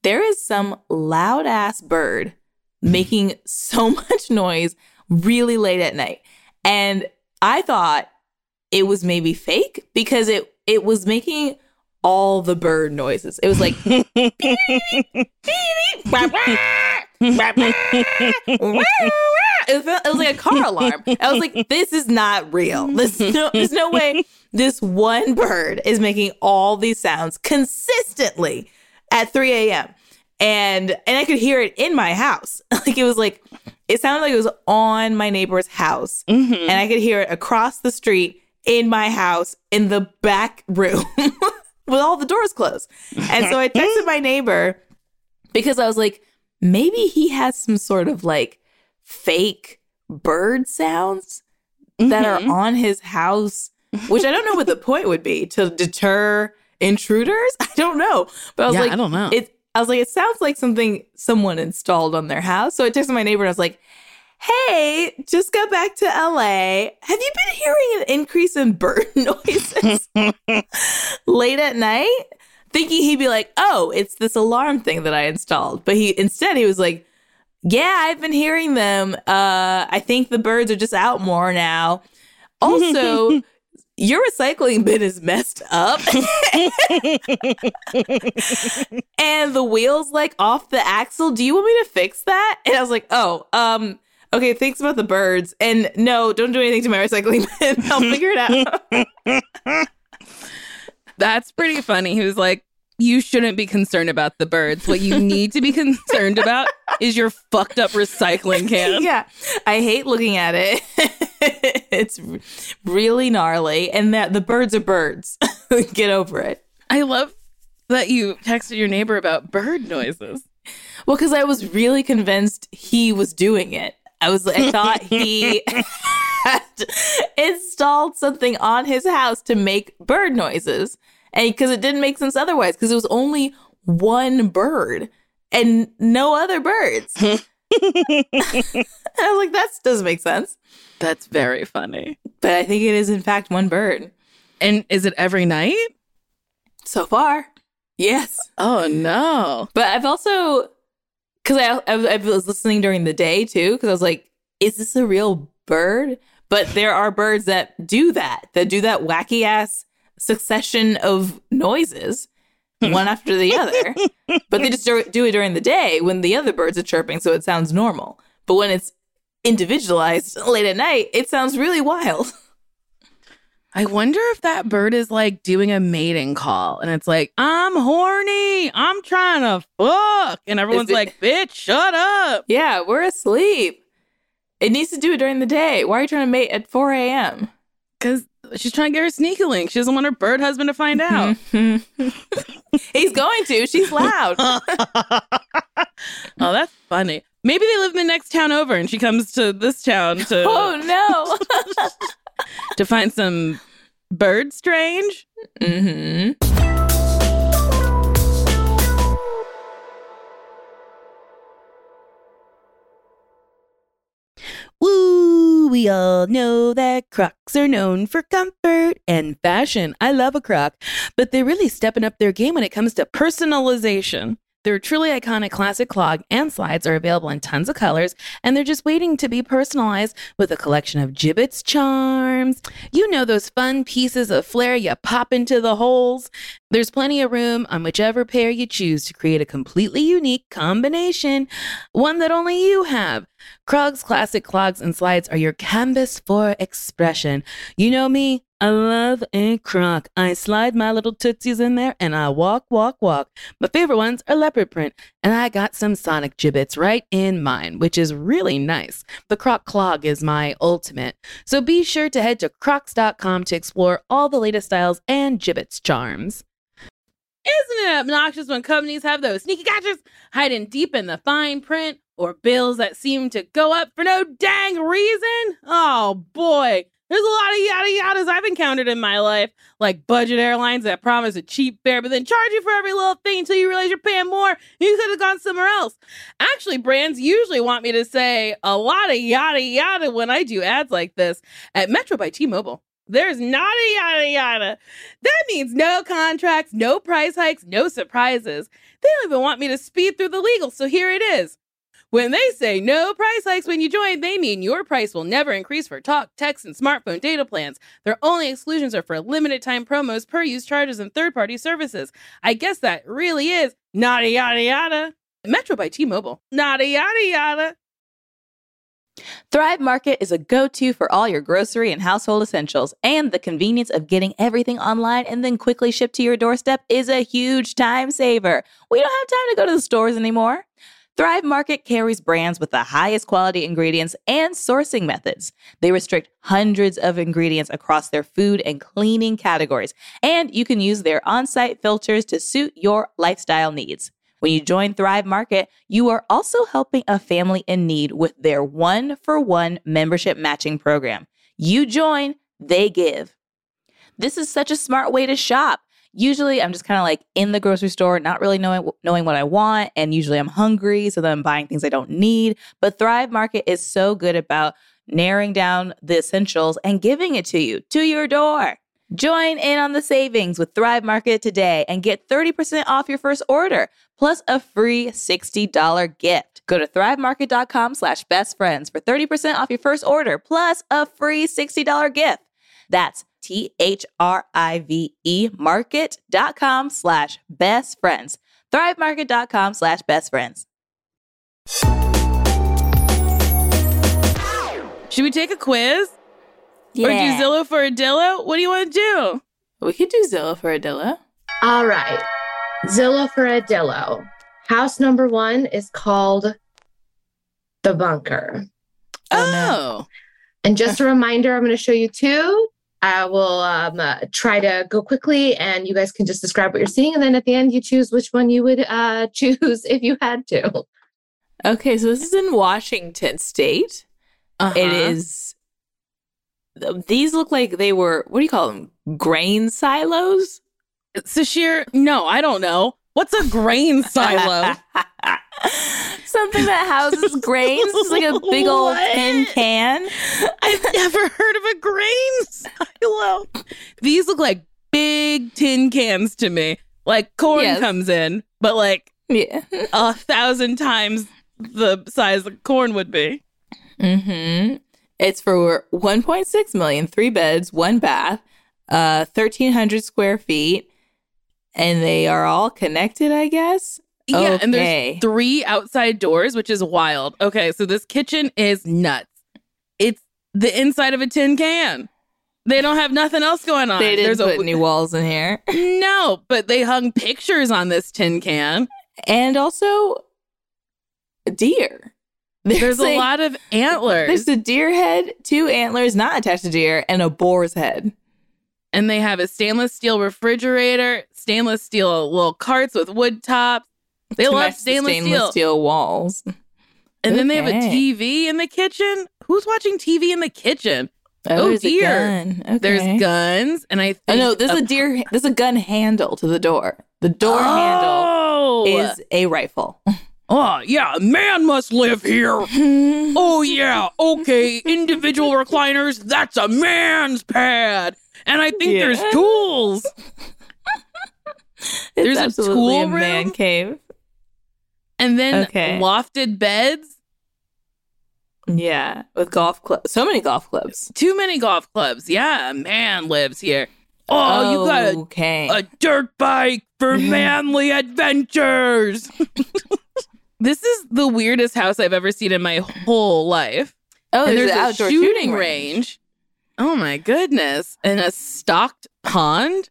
there is some loud ass bird making so [LAUGHS] much noise really late at night. And I thought it was maybe fake because it it was making all the bird noises. It was like [LAUGHS] it, felt, it was like a car alarm. I was like, this is not real. This no, there's no way this one bird is making all these sounds consistently at 3 a.m. And and I could hear it in my house. [LAUGHS] Like it was like it sounded like it was on my neighbor's house. Mhm. And I could hear it across the street in my house in the back room [LAUGHS] with all the doors closed. And so I texted my neighbor because I was like, maybe he has some sort of like fake bird sounds that Mhm. are on his house, which I don't know what the point would be to deter intruders. [LAUGHS] I don't know. But I was Yeah, like, I don't know. It, I was like, it sounds like something someone installed on their house. So I texted my neighbor and I was like, hey, just got back to LA. Have you been hearing an increase in bird [LAUGHS] noises [LAUGHS] late at night? Thinking he'd be like, oh, it's this alarm thing that I installed. But he instead he was like, yeah, I've been hearing them. Uh, I think the birds are just out more now. Also, [LAUGHS] your recycling bin is messed up. and the wheels like off the axle. Do you want me to fix that? And I was like, oh, um, okay, thanks about the birds. And no, don't do anything to my recycling bin. [LAUGHS] I'll figure it out. [LAUGHS] That's pretty funny. He was like, You shouldn't be concerned about the birds. What you need to be concerned about is your fucked up recycling can. [LAUGHS] yeah. I hate looking at it. [LAUGHS] it's really gnarly. And that the birds are birds. [LAUGHS] Get over it. I love that you texted your neighbor about bird noises. Well, because I was really convinced he was doing it. I was I thought he had installed something on his house to make bird noises. And because it didn't make sense otherwise, because it was only one bird and no other birds. [LAUGHS] [LAUGHS] I was like, that doesn't make sense. That's very funny. But I think it is, in fact, one bird. And is it every night? So far, yes. Oh no. But I've also, because I, I, I was listening during the day too, because I was like, is this a real bird? But there are birds that do that, that do that wacky ass succession of noises, [LAUGHS] one after the other. But they just do it during the day when the other birds are chirping, so it sounds normal. But when it's individualized late at night, it sounds really wild. [LAUGHS] I wonder if that bird is like doing a mating call and it's like, I'm horny. I'm trying to fuck. And everyone's it- like, bitch, shut up. Yeah, we're asleep. It needs to do it during the day. Why are you trying to mate at 4 a.m.? Because she's trying to get her sneaky link. She doesn't want her bird husband to find out. [LAUGHS] He's going to. She's loud. oh, that's funny. Maybe they live in the next town over and she comes to this town to, [LAUGHS] oh no. [LAUGHS] to find some bird strange. hmm Woo! We all know that Crocs are known for comfort and fashion. I love a Croc, but they're really stepping up their game when it comes to personalization. Their truly iconic classic clog and slides are available in tons of colors, and they're just waiting to be personalized with a collection of Jibbitz charms. You know those fun pieces of flair you pop into the holes. There's plenty of room on whichever pair you choose to create a completely unique combination, one that only you have. Crocs classic clogs and slides are your canvas for expression. You know me, I love a croc. I slide my little tootsies in there and I walk, walk, walk. My favorite ones are leopard print, and I got some sonic Jibbitz right in mine, which is really nice. The croc clog is my ultimate. So be sure to head to crocs.com to explore all the latest styles and Jibbitz charms. Isn't it obnoxious when companies have those sneaky catches hiding deep in the fine print or bills that seem to go up for no dang reason? Oh boy, there's a lot of yada yadas I've encountered in my life, like budget airlines that promise a cheap fare but then charge you for every little thing until you realize you're paying more. You could have gone somewhere else. Actually, brands usually want me to say a lot of yada yada when I do ads like this at Metro by T-Mobile. There's not a yada yada. That means no contracts, no price hikes, no surprises. They don't even want me to speed through the legal, so here it is. When they say no price hikes when you join, they mean your price will never increase for talk, text, and smartphone data plans. Their only exclusions are for limited time promos, per use charges, and third party services. I guess that really is not a yada yada. Metro by T Mobile. Not a yada yada. Thrive Market is a go to for all your grocery and household essentials, and the convenience of getting everything online and then quickly shipped to your doorstep is a huge time saver. We don't have time to go to the stores anymore. Thrive Market carries brands with the highest quality ingredients and sourcing methods. They restrict hundreds of ingredients across their food and cleaning categories, and you can use their on site filters to suit your lifestyle needs. When you join Thrive Market, you are also helping a family in need with their one for one membership matching program. You join, they give. This is such a smart way to shop. Usually I'm just kind of like in the grocery store, not really knowing knowing what I want, and usually I'm hungry, so then I'm buying things I don't need. But Thrive Market is so good about narrowing down the essentials and giving it to you to your door. Join in on the savings with Thrive Market today and get 30% off your first order, plus a free $60 gift. Go to thrivemarket.com slash best friends for 30% off your first order, plus a free $60 gift. That's T-H-R-I-V-E market.com slash best friends. Thrivemarket.com slash best friends. Should we take a quiz? Yeah. Or do Zillow for a Dillow? What do you want to do? We could do Zillow for a Dillow. All right. Zillow for a Dillow. House number one is called The Bunker. Oh. oh. And just a reminder, I'm going to show you two. I will um, uh, try to go quickly and you guys can just describe what you're seeing. And then at the end, you choose which one you would uh, [LAUGHS] choose if you had to. Okay, so this is in Washington State. Uh-huh. It is. These look like they were. What do you call them? Grain silos. Sasheer, no, I don't know. What's a grain [LAUGHS] silo? [LAUGHS] Something that houses grains. It's like a big old [LAUGHS] What? tin can. I've never heard of a grain silo. These look like big tin cans to me. Like corn Yes. comes in, but like Yeah. a thousand times the size the corn would be. Mm-hmm. It's for 1.6 million, three beds, one bath, uh, 1,300 square feet, and they are all connected, I guess. Yeah, and there's three outside doors, which is wild. Okay, so this kitchen is nuts. It's the inside of a tin can. They don't have nothing else going on. They didn't there's put any walls in here. [LAUGHS] no, but they hung pictures on this tin can. And also, a deer. There's a lot of antlers. There's a deer head, two antlers not attached to deer, and a boar's head. and they have a stainless steel refrigerator, stainless steel little carts with wood tops. They love the stainless, stainless steel. steel walls. And then they have a TV in the kitchen. Who's watching TV in the kitchen? Oh, Oh, a gun. Okay. There's guns, and I think Oh no, there's a deer. There's a gun handle to the door. The door handle oh, is a rifle. Oh, yeah, a man must live here. [LAUGHS] Oh, yeah, okay. Individual recliners, that's a man's pad. And I think Yeah. there's tools. [LAUGHS] It's There's a tool a man room? cave. And then Okay. lofted beds. Yeah, with golf clubs. So many golf clubs. Too many golf clubs. Yeah, a man lives here. Oh, you got a, okay. a dirt bike for [LAUGHS] manly adventures. [LAUGHS] this is the weirdest house I've ever seen in my whole life. oh, and there's, there's an a outdoor shooting, range. Oh my goodness. And a stocked pond?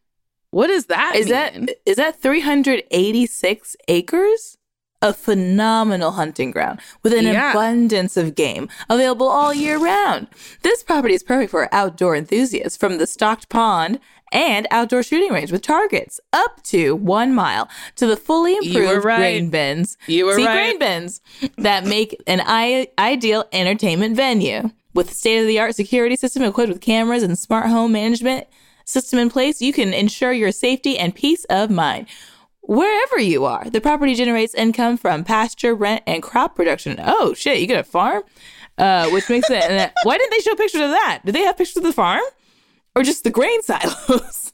What does that Is mean? that is that 386 acres a phenomenal hunting ground with an Yeah. abundance of game available all year round. This property is perfect for outdoor enthusiasts from the stocked pond and outdoor shooting range with targets up to one mile to the fully You were improved right. grain bins. You were See, right. grain bins that make an I- ideal entertainment venue. With state of the art security system equipped with cameras and smart home management system in place, you can ensure your safety and peace of mind. Wherever you are, the property generates income from pasture, rent, and crop production. Oh shit, you get a farm? Uh, which makes it. that- [LAUGHS] why didn't they show pictures of that? Did they have pictures of the farm? Or just the grain [LAUGHS] silos?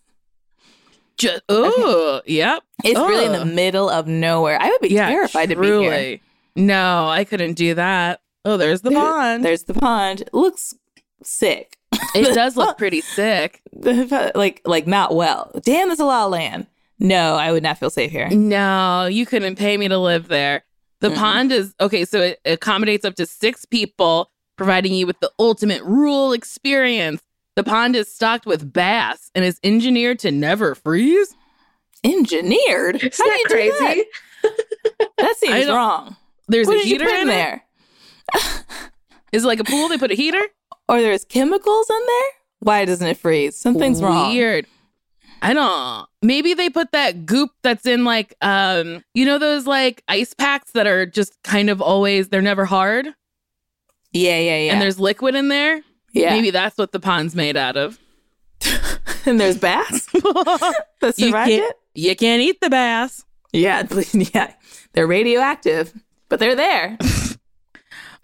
Just, oh, yep. it's really in the middle of nowhere. I would be yeah, terrified to be here. No, I couldn't do that. Oh, there's the pond. There's the pond. It looks sick. it does [LAUGHS] look pretty sick. like like not well. Damn, there's a lot of land. No, I would not feel safe here. No, you couldn't pay me to live there. The Mm-mm. pond is okay, so it accommodates up to six people, providing you with the ultimate rural experience. The pond is stocked with bass and is engineered to never freeze. Engineered? Is How that you do crazy? That, that [LAUGHS] seems wrong. There's what a heater in, in there. there? [LAUGHS] Is it like a pool? They put a heater. Or there's chemicals in there? Why doesn't it freeze? Something's wrong. Weird. I don't. Maybe they put that goop that's in like um, you know those like ice packs that are just kind of always they're never hard Yeah, yeah, yeah. and there's liquid in there. yeah. Maybe that's what the pond's made out of. [LAUGHS] and there's bass [LAUGHS] that you survived it. you can't eat the bass. Yeah, [LAUGHS] yeah. They're radioactive, but they're there.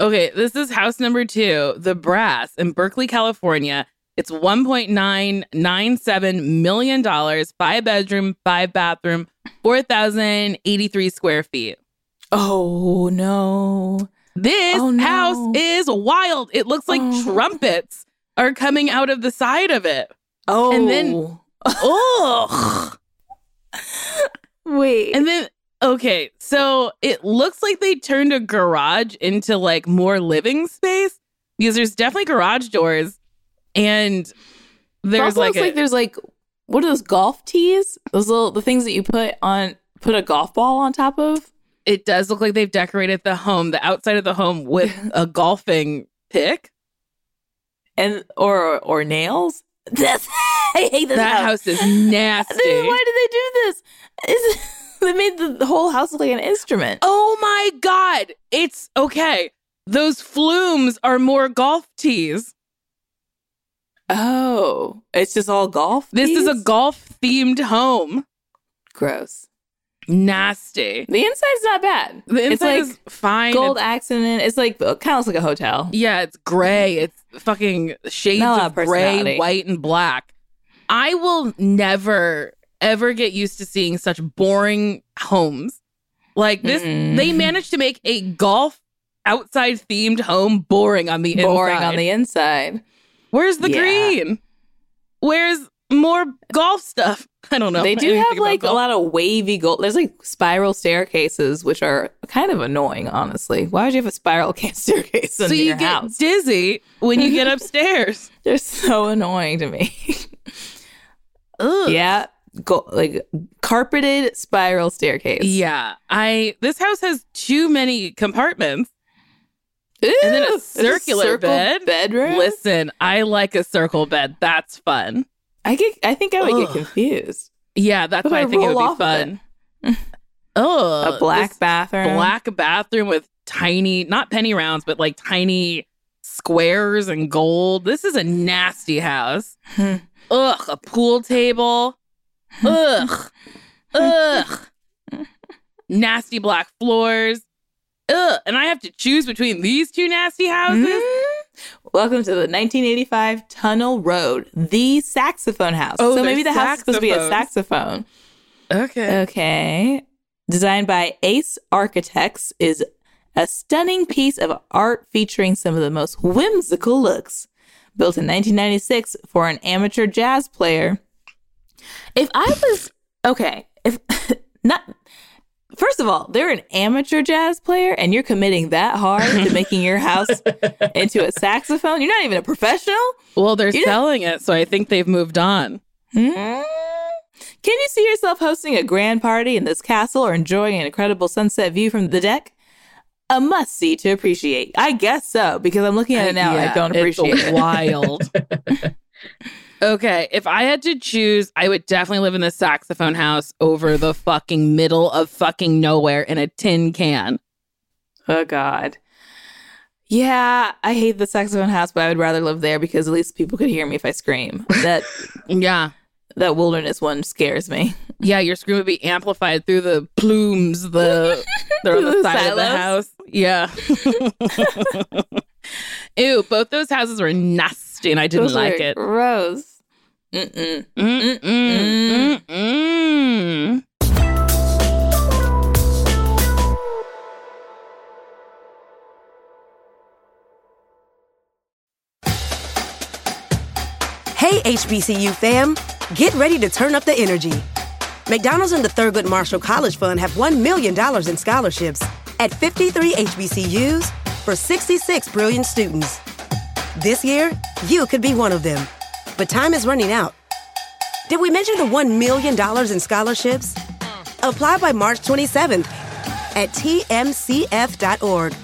Okay, this is house number two, the Brass in Berkeley, California. It's $1.997 million, five bedroom, five bathroom, 4,083 square feet. Oh no. This Oh, no. house is wild. It looks like Oh. trumpets are coming out of the side of it. Oh. And then- oh. [LAUGHS] wait. And then, okay, so it looks like they turned a garage into like more living space because there's definitely garage doors and there's like, a, like there's like what are those golf tees? Those little the things that you put on put a golf ball on top of. it does look like they've decorated the home, the outside of the home with [LAUGHS] a golfing pick. and or or nails. That's [LAUGHS] I hate this That house. house is nasty. Why did they do this? Is [LAUGHS] they made the, the whole house look like an instrument? Oh my God. It's okay. Those flumes are more golf tees. Oh, it's just all golf. This is a golf themed home. gross. Nasty. The inside's not bad. The it's inside like is fine. gold It's- accent. It's like kind of looks like a hotel. yeah, it's gray. It's fucking shades Not a lot of gray, white, and black. I will never, ever get used to seeing such boring homes. Like this, Mm. they managed to make a golf outside themed home boring on the Boring inside. on the inside. Where's the Yeah. green? Where's more golf stuff? [LAUGHS] I don't know. They do have like a lot of wavy gold. There's like spiral staircases, which are kind of annoying, honestly. Why would you have a spiral [LAUGHS] staircase in So you your get house? dizzy when you get [LAUGHS] upstairs. They're so annoying to me. Ugh. yeah, go, like carpeted spiral staircase. Yeah. I this house has too many compartments. And then a Ew, it's circular circle bed? bedroom. Listen, I like a circle bed. That's fun. I get. I think I would get confused. Yeah, that's What why I I think it would be fun. Oh, [LAUGHS] a black bathroom. black bathroom with tiny, not penny rounds, but like tiny squares and gold. This is a nasty house. Hmm. Ugh, a pool table. Ugh. Ugh. [LAUGHS] nasty black floors. Ugh. And I have to choose between these two nasty houses. Mm. Welcome to the 1985 Tunnel Road, the saxophone house. Oh, so maybe the house is supposed to be a saxophone. Okay. Okay. Designed by Ace Architects is a stunning piece of art featuring some of the most whimsical looks. Built in 1996 for an amateur jazz player. If I was okay, if [LAUGHS] not First of all, they're an amateur jazz player and you're committing that hard to [LAUGHS] making your house into a saxophone. You're not even a professional. Well, they're You know- selling it, so I think they've moved on. Hmm? Can you see yourself hosting a grand party in this castle or enjoying an incredible sunset view from the deck? A must see to appreciate. I guess so, because I'm looking at it now and I Yeah, don't it's appreciate it. Wild. [LAUGHS] [LAUGHS] okay, if I had to choose, I would definitely live in the saxophone house over the fucking middle of fucking nowhere in a tin can. Oh God. Yeah, I hate the saxophone house, but I would rather live there because at least people could hear me if I scream. That [LAUGHS] Yeah. that wilderness one scares me. Yeah, your scream would be amplified through the plumes, the [LAUGHS] they're on the The side of the house. Yeah. [LAUGHS] Ew, both those houses were nasty and I didn't Those like it. Gross. Hey, HBCU fam, get ready to turn up the energy. McDonald's and the Thurgood Marshall College Fund have $1 million in scholarships at 53 HBCUs for 66 brilliant students. This year, you could be one of them. But time is running out. Did we mention the $1 million in scholarships? Apply by March 27th at tmcf.org.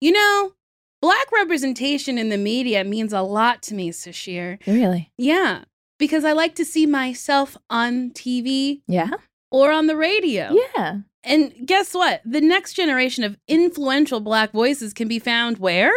You know, black representation in the media means a lot to me, Sasheer. Really? Yeah, because I like to see myself on TV Yeah. Or on the radio. Yeah. And guess what? The next generation of influential black voices can be found where?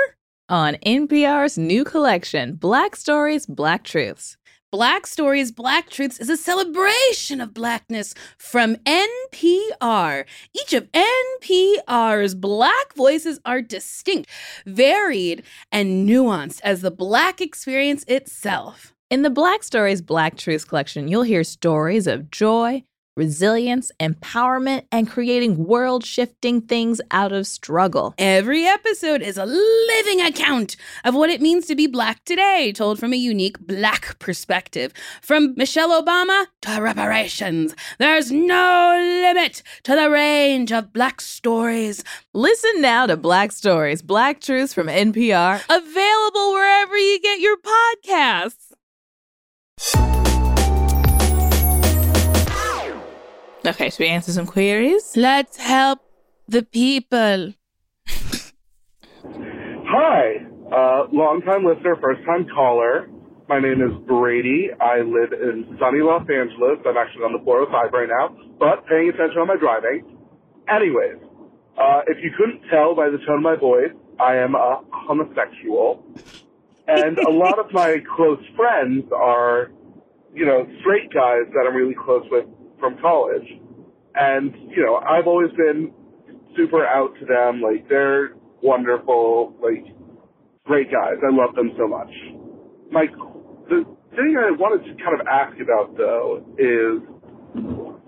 On NPR's new collection, Black Stories, Black Truths. Black Stories, Black Truths is a celebration of blackness from NPR. Each of NPR's black voices are distinct, varied, and nuanced as the black experience itself. In the Black Stories, Black Truths collection, you'll hear stories of joy, resilience, empowerment, and creating world shifting things out of struggle. Every episode is a living account of what it means to be black today, told from a unique black perspective. From Michelle Obama to reparations, there's no limit to the range of black stories Listen now to Black Stories, Black Truths from NPR. Available wherever you get your podcasts. Okay, should we answer some queries? Let's help the people. Hi, uh, longtime listener, first time caller. My name is Brady. I live in sunny Los Angeles. I'm actually on the 405 right now, but paying attention on my driving. Anyways, uh, if you couldn't tell by the tone of my voice, I am a homosexual. And a lot of my [LAUGHS] close friends are, you know, straight guys that I'm really close with from college. And, you know, I've always been super out to them. Like, they're wonderful, like, great guys. I love them so much. My, the thing I wanted to kind of ask about, though, is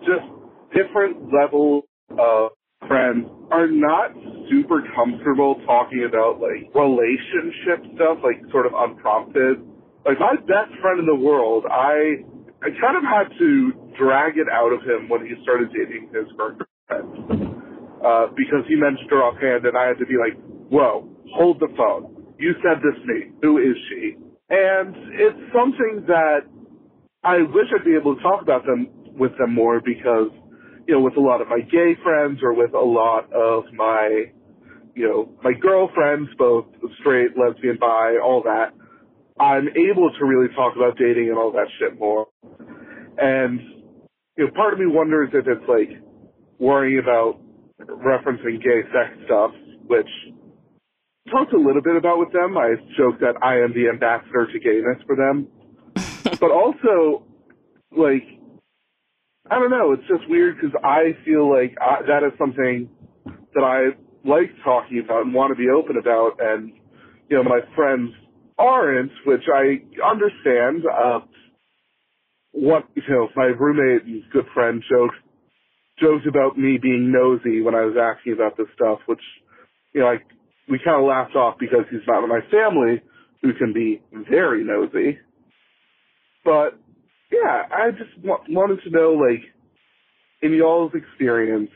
just different levels of friends are not super comfortable talking about, like, relationship stuff, like, sort of unprompted. Like, my best friend in the world, I, I kind of had to drag it out of him when he started dating his girlfriend uh, because he mentioned her offhand, and I had to be like, "Whoa, hold the phone! You said this to me. Who is she?" And it's something that I wish I'd be able to talk about them with them more because, you know, with a lot of my gay friends or with a lot of my, you know, my girlfriends, both straight, lesbian, bi, all that, I'm able to really talk about dating and all that shit more. And, you know, part of me wonders if it's like worrying about referencing gay sex stuff, which I talked a little bit about with them. I joke that I am the ambassador to gayness for them. [LAUGHS] but also, like, I don't know, it's just weird because I feel like I, that is something that I like talking about and want to be open about, and, you know, my friends aren't, which I understand. Uh, what, you know, my roommate and good friend joked joked about me being nosy when I was asking about this stuff, which, you know, I, we kind of laughed off because he's not in my family, who can be very nosy. But, yeah, I just wa- wanted to know, like, in y'all's experience,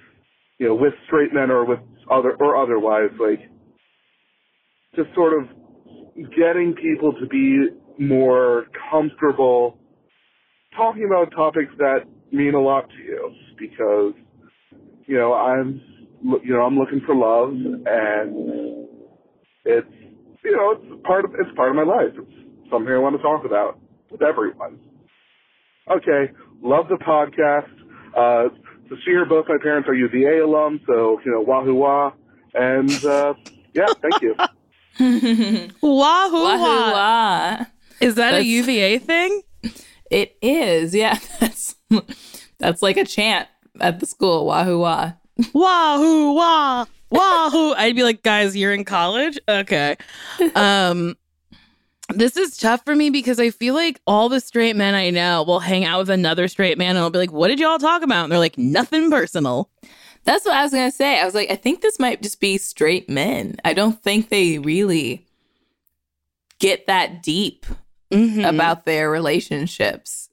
you know, with straight men or with other, or otherwise, like, just sort of getting people to be more comfortable talking about topics that mean a lot to you because you know I'm you know I'm looking for love and it's you know it's part of it's part of my life. It's something I want to talk about with everyone. Okay, love the podcast. Uh, Sasheer, both my parents are UVA alum, so you know wahoo wah, and uh, yeah, thank you. Wahoo Wahoo wah. wah. Is that a UVA thing? It is, yeah. [LAUGHS] That's that's like a chant at the school. Wahoo wah. Wahoo wah. Wahoo. I'd be like, guys, you're in college? Okay. [LAUGHS] Um this is tough for me because I feel like all the straight men I know will hang out with another straight man and I'll be like, what did y'all talk about? And they're like, nothing personal. That's what I was gonna say. I was like, I think this might just be straight men. I don't think they really get that deep Mhm. about their relationships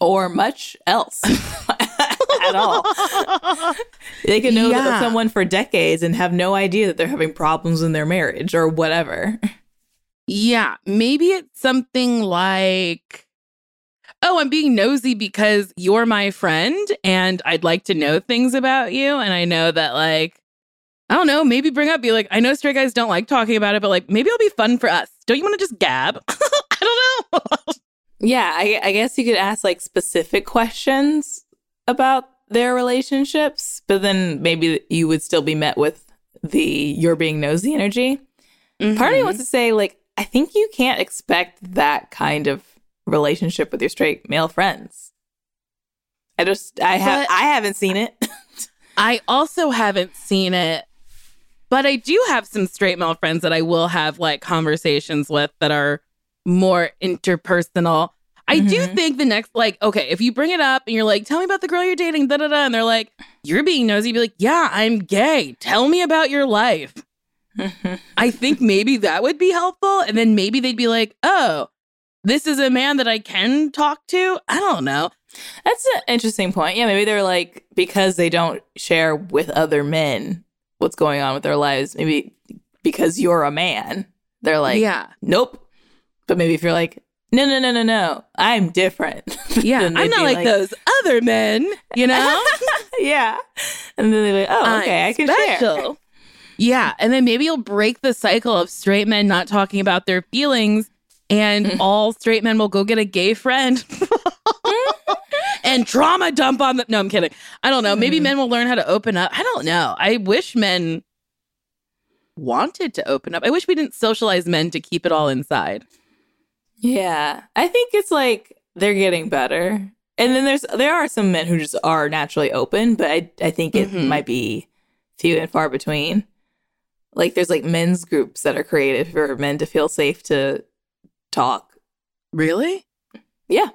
or much else [LAUGHS] at all. [LAUGHS] They can know Yeah. someone for decades and have no idea that they're having problems in their marriage or whatever. Yeah, maybe it's something like, oh, I'm being nosy because you're my friend and I'd like to know things about you. And I know that, like, I don't know, maybe bring up, be like, I know straight guys don't like talking about it, but like, maybe it'll be fun for us. Don't you want to just gab? [LAUGHS] I don't know. [LAUGHS] Yeah, I, I guess you could ask like specific questions about their relationships, but then maybe you would still be met with the you're being nosy energy. Part of Mm-hmm. me wants to say, like, I think you can't expect that kind of relationship with your straight male friends. I just, I have, I haven't seen it. [LAUGHS] I also haven't seen it, but I do have some straight male friends that I will have like conversations with that are more interpersonal. I do Mhm. think the next, like, okay, if you bring it up and you're like, tell me about the girl you're dating, da da da, and they're like, you're being nosy, be like, yeah, I'm gay. Tell me about your life. [LAUGHS] I think maybe that would be helpful. And then maybe they'd be like, oh, this is a man that I can talk to. I don't know. That's an interesting point. Yeah, maybe they're like because they don't share with other men what's going on with their lives. Maybe because you're a man, they're like, yeah. nope. But maybe if you're like, no, no, no, no, no, I'm different. [LAUGHS] Yeah. I'm not be like, those other men, you know? [LAUGHS] yeah. And then they're like, oh, okay, I can share. Yeah, and then maybe you'll break the cycle of straight men not talking about their feelings, and [LAUGHS] all straight men will go get a gay friend [LAUGHS] and trauma dump on them. No, I'm kidding. I don't know. Maybe Mm. men will learn how to open up. I don't know. I wish men wanted to open up. I wish we didn't socialize men to keep it all inside. Yeah. I think it's like they're getting better. And then there's there are some men who just are naturally open, but I I think it Mhm. might be few and far between. Like there's like men's groups that are created for men to feel safe to talk. Really? Yeah.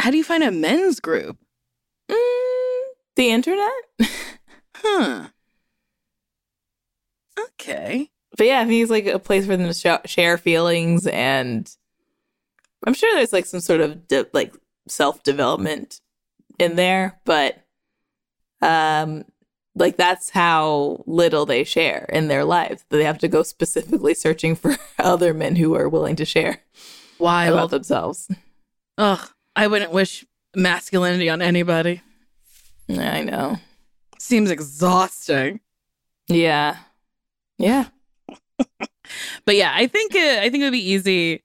How do you find a men's group? Mm, the internet? Huh. [LAUGHS] Okay. But yeah, I think it's like a place for them to sh- share feelings, and I'm sure there's like some sort of de- like self development in there, but um, like that's how little they share in their lives. They have to go specifically searching for [LAUGHS] other men who are willing to share Why about themselves. Ugh. I wouldn't wish masculinity on anybody. I know. Seems exhausting. Yeah, yeah. [LAUGHS] But yeah, I think uh, I think it would be easy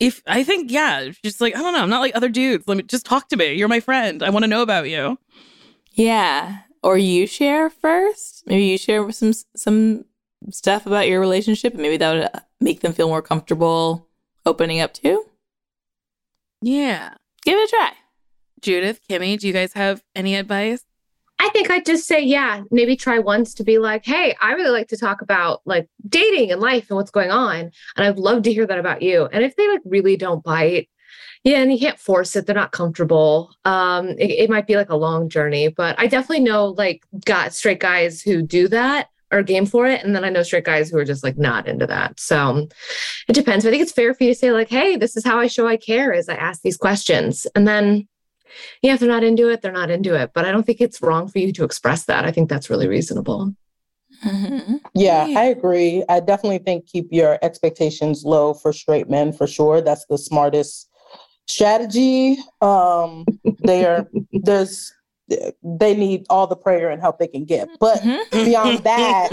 if I think yeah, just like I don't know, I'm not like other dudes. Let me just talk to me. You're my friend. I want to know about you. Yeah. Or you share first. Maybe you share some some stuff about your relationship, and maybe that would uh, make them feel more comfortable opening up too. Yeah. Give it a try. Judith, Kimmy, do you guys have any advice? I think I'd just say, yeah, maybe try once to be like, hey, I really like to talk about like dating and life and what's going on. And I'd love to hear that about you. And if they like really don't bite, yeah, and you can't force it, they're not comfortable. Um, it, it might be like a long journey, but I definitely know like got straight guys who do that are game for it. And then I know straight guys who are just like not into that. So it depends. But I think it's fair for you to say, like, hey, this is how I show I care is I ask these questions. And then yeah, if they're not into it, they're not into it. But I don't think it's wrong for you to express that. I think that's really reasonable. Mhm. Yeah, Yeah. I agree. I definitely think keep your expectations low for straight men for sure. That's the smartest strategy. Um, they are there's they need all the prayer and help they can get. But beyond that,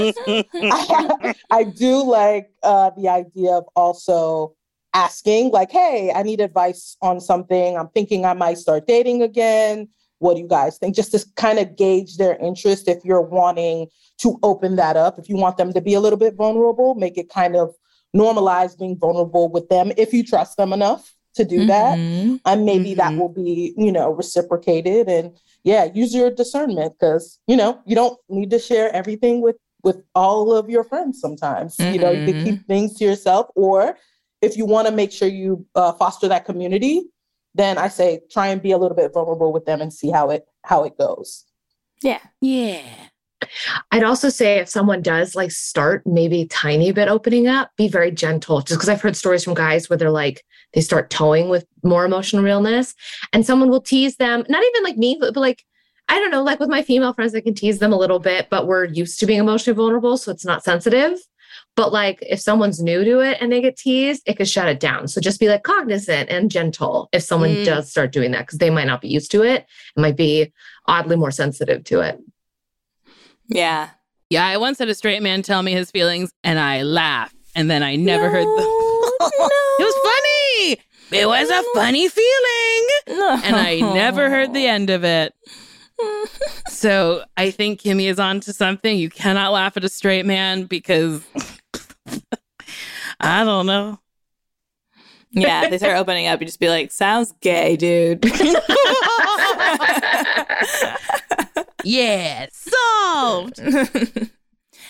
I, [LAUGHS] I do like uh, the idea of also asking, like, hey, I need advice on something. I'm thinking I might start dating again. What do you guys think? Just to kind of gauge their interest if you're wanting to open that up. If you want them to be a little bit vulnerable, make it kind of normalize being vulnerable with them if you trust them enough to do that. Mhm. And maybe that Mhm. will be, you know, reciprocated. And yeah, use your discernment because, you know, you don't need to share everything with with all of your friends sometimes. You know, you can keep things to yourself or if you want to make sure you uh, foster that community, then I say try and be a little bit vulnerable with them and see how it how it goes. Yeah. Yeah. I'd also say if someone does like start maybe tiny bit opening up, be very gentle. Just because I've heard stories from guys where they're like, they start towing with more emotional realness and someone will tease them, not even like me, but, but like, I don't know, like with my female friends, I can tease them a little bit, but we're used to being emotionally vulnerable. So it's not sensitive. But like if someone's new to it and they get teased, it could shut it down. So just be like cognizant and gentle if someone Mm. does start doing that because they might not be used to it. It might be oddly more sensitive to it. Yeah. Yeah, I once had a straight man tell me his feelings and I laughed. And then I never heard the. [LAUGHS] it was funny. It was a funny feeling. No. And I never heard the end of it. [LAUGHS] So I think Kimmy is on to something. You cannot laugh at a straight man because [LAUGHS] I don't know. Yeah, they start opening up, you just be like, sounds gay, dude. [LAUGHS] Yeah, solved.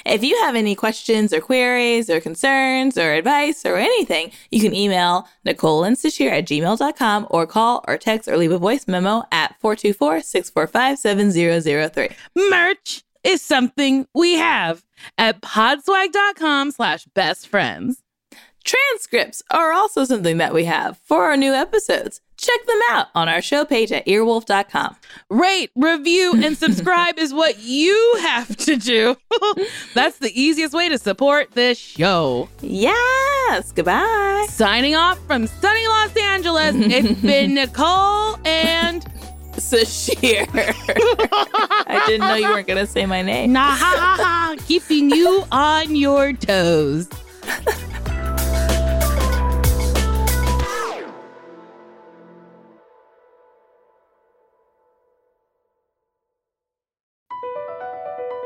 If you have any questions or queries or concerns or advice or anything, you can email Nicole and Sasheer at gmail.com or call or text or leave a voice memo at 424 645 7003. Merch is something we have at podswag.com slash best friends. Transcripts are also something that we have for our new episodes. Check them out on our show page at earwolf.com. Rate, review, [LAUGHS] and subscribe is what you have to do. [LAUGHS] That's the easiest way to support this show. Yes, goodbye. Signing off from sunny Los Angeles, it's [LAUGHS] been Nicole and Sasheer. I didn't know you weren't going to say my name. nah ha ha ha, keeping you on your toes.